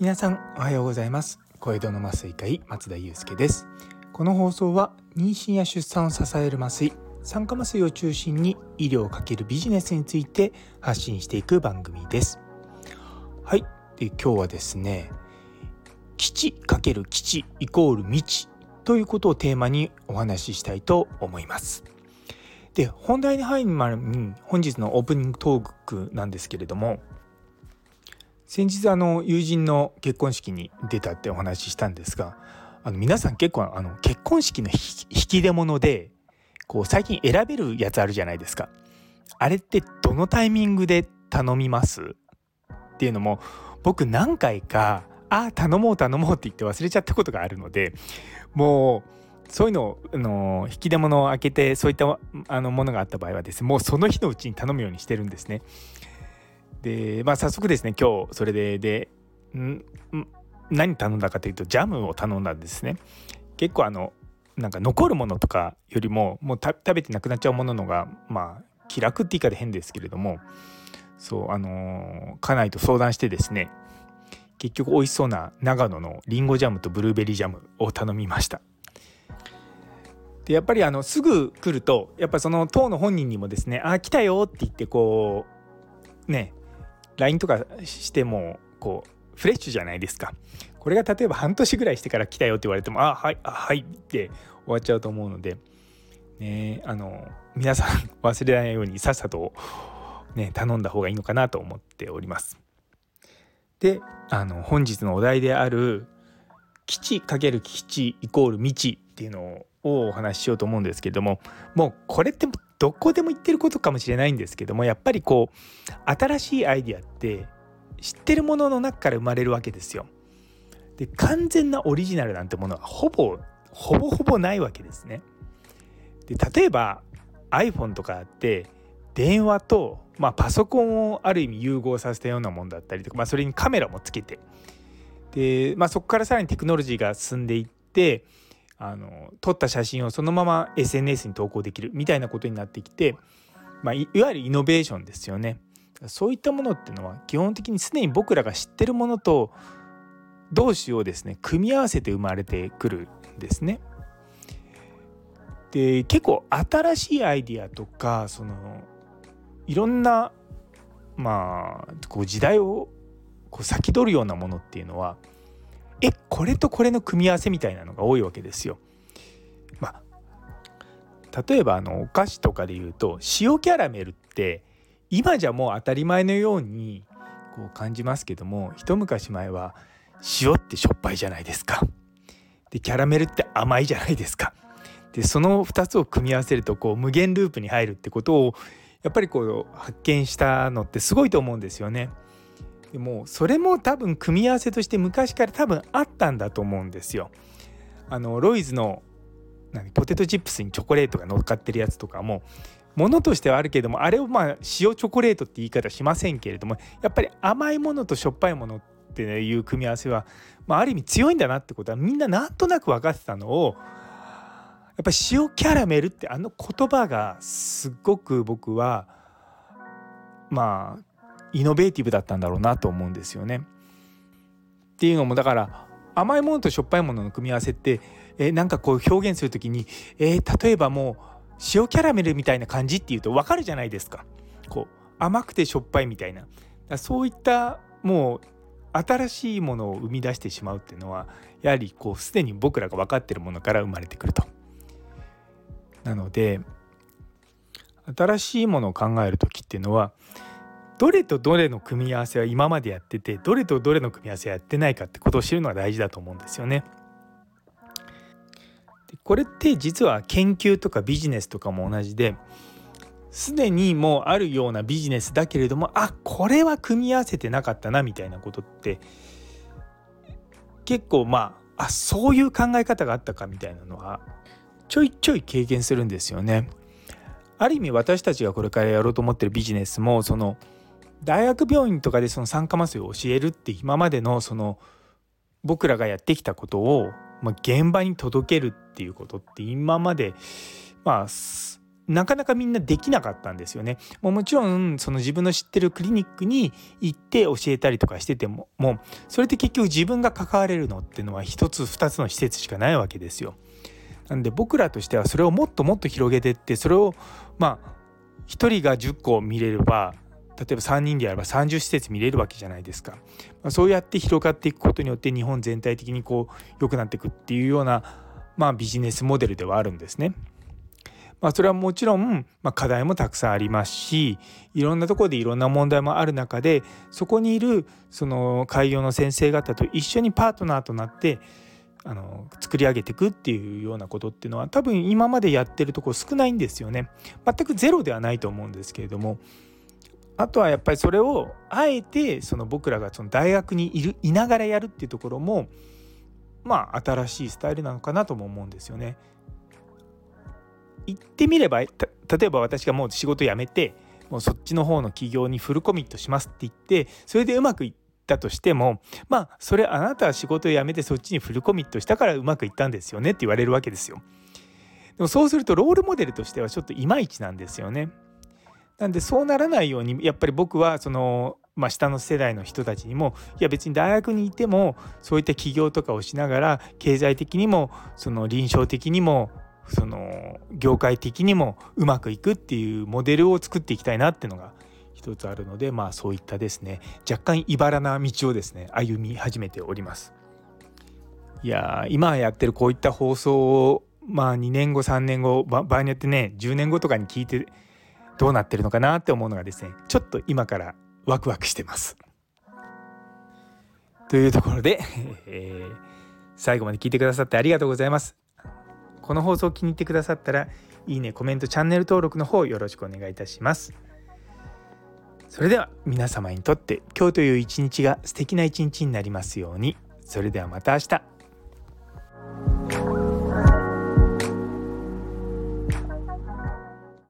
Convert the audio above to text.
皆さんおはようございます。小江戸の麻酔科医松田祐介です。この放送は妊娠や出産を支える麻酔酸化麻酔を中心に医療をかけるビジネスについて発信していく番組です。はい。で今日はですね基地×基地イコール未知ということをテーマにお話ししたいと思います。で本題に入る前に本日のオープニングトークなんですけれども先日あの友人の結婚式に出たってお話ししたんですがあの皆さん結構あの結婚式の引き出物でこう最近選べるやつあるじゃないですか。あれってどのタイミングで頼みます？っていうのも僕何回かああ頼もう頼もうって言って忘れちゃったことがあるのでもうそういうのをあの引き出物を開けてそういったあのものがあった場合はですねもうその日のうちに頼むようにしてるんですね。でまあ早速ですね今日それでで何頼んだかというとジャムを頼んだんですね結構あのなんか残るものとかよりももう食べてなくなっちゃうもののがまあ気楽って言い方変ですけれどもそうあの家内と相談してですね結局美味しそうな長野のりんごジャムとブルーベリージャムを頼みましたでやっぱりあのすぐ来るとやっぱその当の本人にもですね「あ来たよ」って言ってこうね LINE とかしてもこうフレッシュじゃないですか。これが例えば半年ぐらいしてから来たよって言われても、あ、はい、あ、はいって終わっちゃうと思うので、ね、あの、皆さん忘れないようにさっさとね、頼んだ方がいいのかなと思っております。で、あの、本日のお題である、基地×基地イコール未知っていうのををお話ししようと思うんですけども、もうこれってどこでも言ってることかもしれないんですけども、やっぱりこう、新しいアイディアって知ってるものの中から生まれるわけですよ。で完全なオリジナルなんてものはほぼほぼほぼないわけですね。で例えば iPhone とかあって電話と、まあ、パソコンをある意味融合させたようなもんだったりとか、まあ、それにカメラもつけてで、まあ、そこからさらにテクノロジーが進んでいってあの撮った写真をそのまま SNS に投稿できるみたいなことになってきて、まあ、いわゆるイノベーションですよね。そういったものっていうのは基本的にすでに僕らが知ってるものと同士をですね組み合わせて生まれてくるんですね。で結構新しいアイディアとかそのいろんなまあこう時代をこう先取るようなものっていうのはえこれとこれの組み合わせみたいなのが多いわけですよ。まあ例えばあのお菓子とかで言うと塩キャラメルって今じゃもう当たり前のようにこう感じますけども一昔前は塩ってしょっぱいじゃないですか。でキャラメルって甘いじゃないですか。でその2つを組み合わせるとこう無限ループに入るってことをやっぱりこう発見したのってすごいと思うんですよね。でもそれも多分組み合わせとして昔から多分あったんだと思うんですよ。あのロイズの何ポテトチップスにチョコレートが乗っかってるやつとかもものとしてはあるけれどもあれをまあ塩チョコレートって言い方しませんけれどもやっぱり甘いものとしょっぱいものっていう組み合わせは、まあ、ある意味強いんだなってことはみんななんとなく分かってたのをやっぱ塩キャラメルってあの言葉がすっごく僕はまあイノベーティブだったんだろうなと思うんですよね。っていうのもだから甘いものとしょっぱいものの組み合わせってえなんかこう表現する時に、えー、例えばもう塩キャラメルみたいな感じっていうと分かるじゃないですかこう甘くてしょっぱいみたいなそういったもう新しいものを生み出してしまうっていうのはやはりこうすでに僕らが分かってるものから生まれてくると。なので新しいものを考える時っていうのはどれとどれの組み合わせは今までやっててどれとどれの組み合わせやってないかってことを知るのが大事だと思うんですよね。これって実は研究とかビジネスとかも同じですでにもうあるようなビジネスだけれどもあこれは組み合わせてなかったなみたいなことって結構まああそういう考え方があったかみたいなのはちょいちょい経験するんですよね。ある意味私たちがこれからやろうと思ってるビジネスもその大学病院とかでその酸化麻酔を教えるって今までのその僕らがやってきたことをまあ、現場に届けるっていうことって今までまあなかなかみんなできなかったんですよね。もうもちろんその自分の知ってるクリニックに行って教えたりとかしててももうそれって結局自分が関われるのっていうのは一つ二つの施設しかないわけですよ。なんで僕らとしてはそれをもっともっと広げてってそれをまあ1人が10個見れれば例えば3人でやれば30施設見れるわけじゃないですか、まあ、そうやって広がっていくことによって日本全体的にこう良くなっていくっていうような、まあ、ビジネスモデルではあるんですね。まあ、それはもちろん、ま、課題もたくさんありますしいろんなとこでいろんな問題もある中でそこにいるその開業の先生方と一緒にパートナーとなってあの作り上げていくっていうようなことっていうのは多分今までやってるとこ少ないんですよね。全くゼロではないと思うんですけれどもあとはやっぱりそれをあえてその僕らがその大学にいるいながらやるっていうところもまあ新しいスタイルなのかなとも思うんですよね。言ってみれば例えば私がもう仕事辞めてもうそっちの方の企業にフルコミットしますって言ってそれでうまくいったとしてもまあそれあなたは仕事を辞めてそっちにフルコミットしたからうまくいったんですよねって言われるわけですよ。でもそうするとロールモデルとしてはちょっといまいちなんですよね。なんでそうならないようにやっぱり僕はそのまあ、下の世代の人たちにもいや別に大学にいてもそういった起業とかをしながら経済的にもその臨床的にもその業界的にもうまくいくっていうモデルを作っていきたいなっていうのが一つあるのでまあそういったですね若干茨な道をですね歩み始めております。いや今やってるこういった放送をまあ2年後3年後場合によってね10年後とかに聞いてどうなってるのかなって思うのがですねちょっと今からワクワクしてます。というところで、えー、最後まで聞いてくださってありがとうございます。この放送を気に入ってくださったらいいねコメントチャンネル登録の方よろしくお願いいたしますそれでは皆様にとって今日という一日が素敵な一日になりますようにそれではまた明日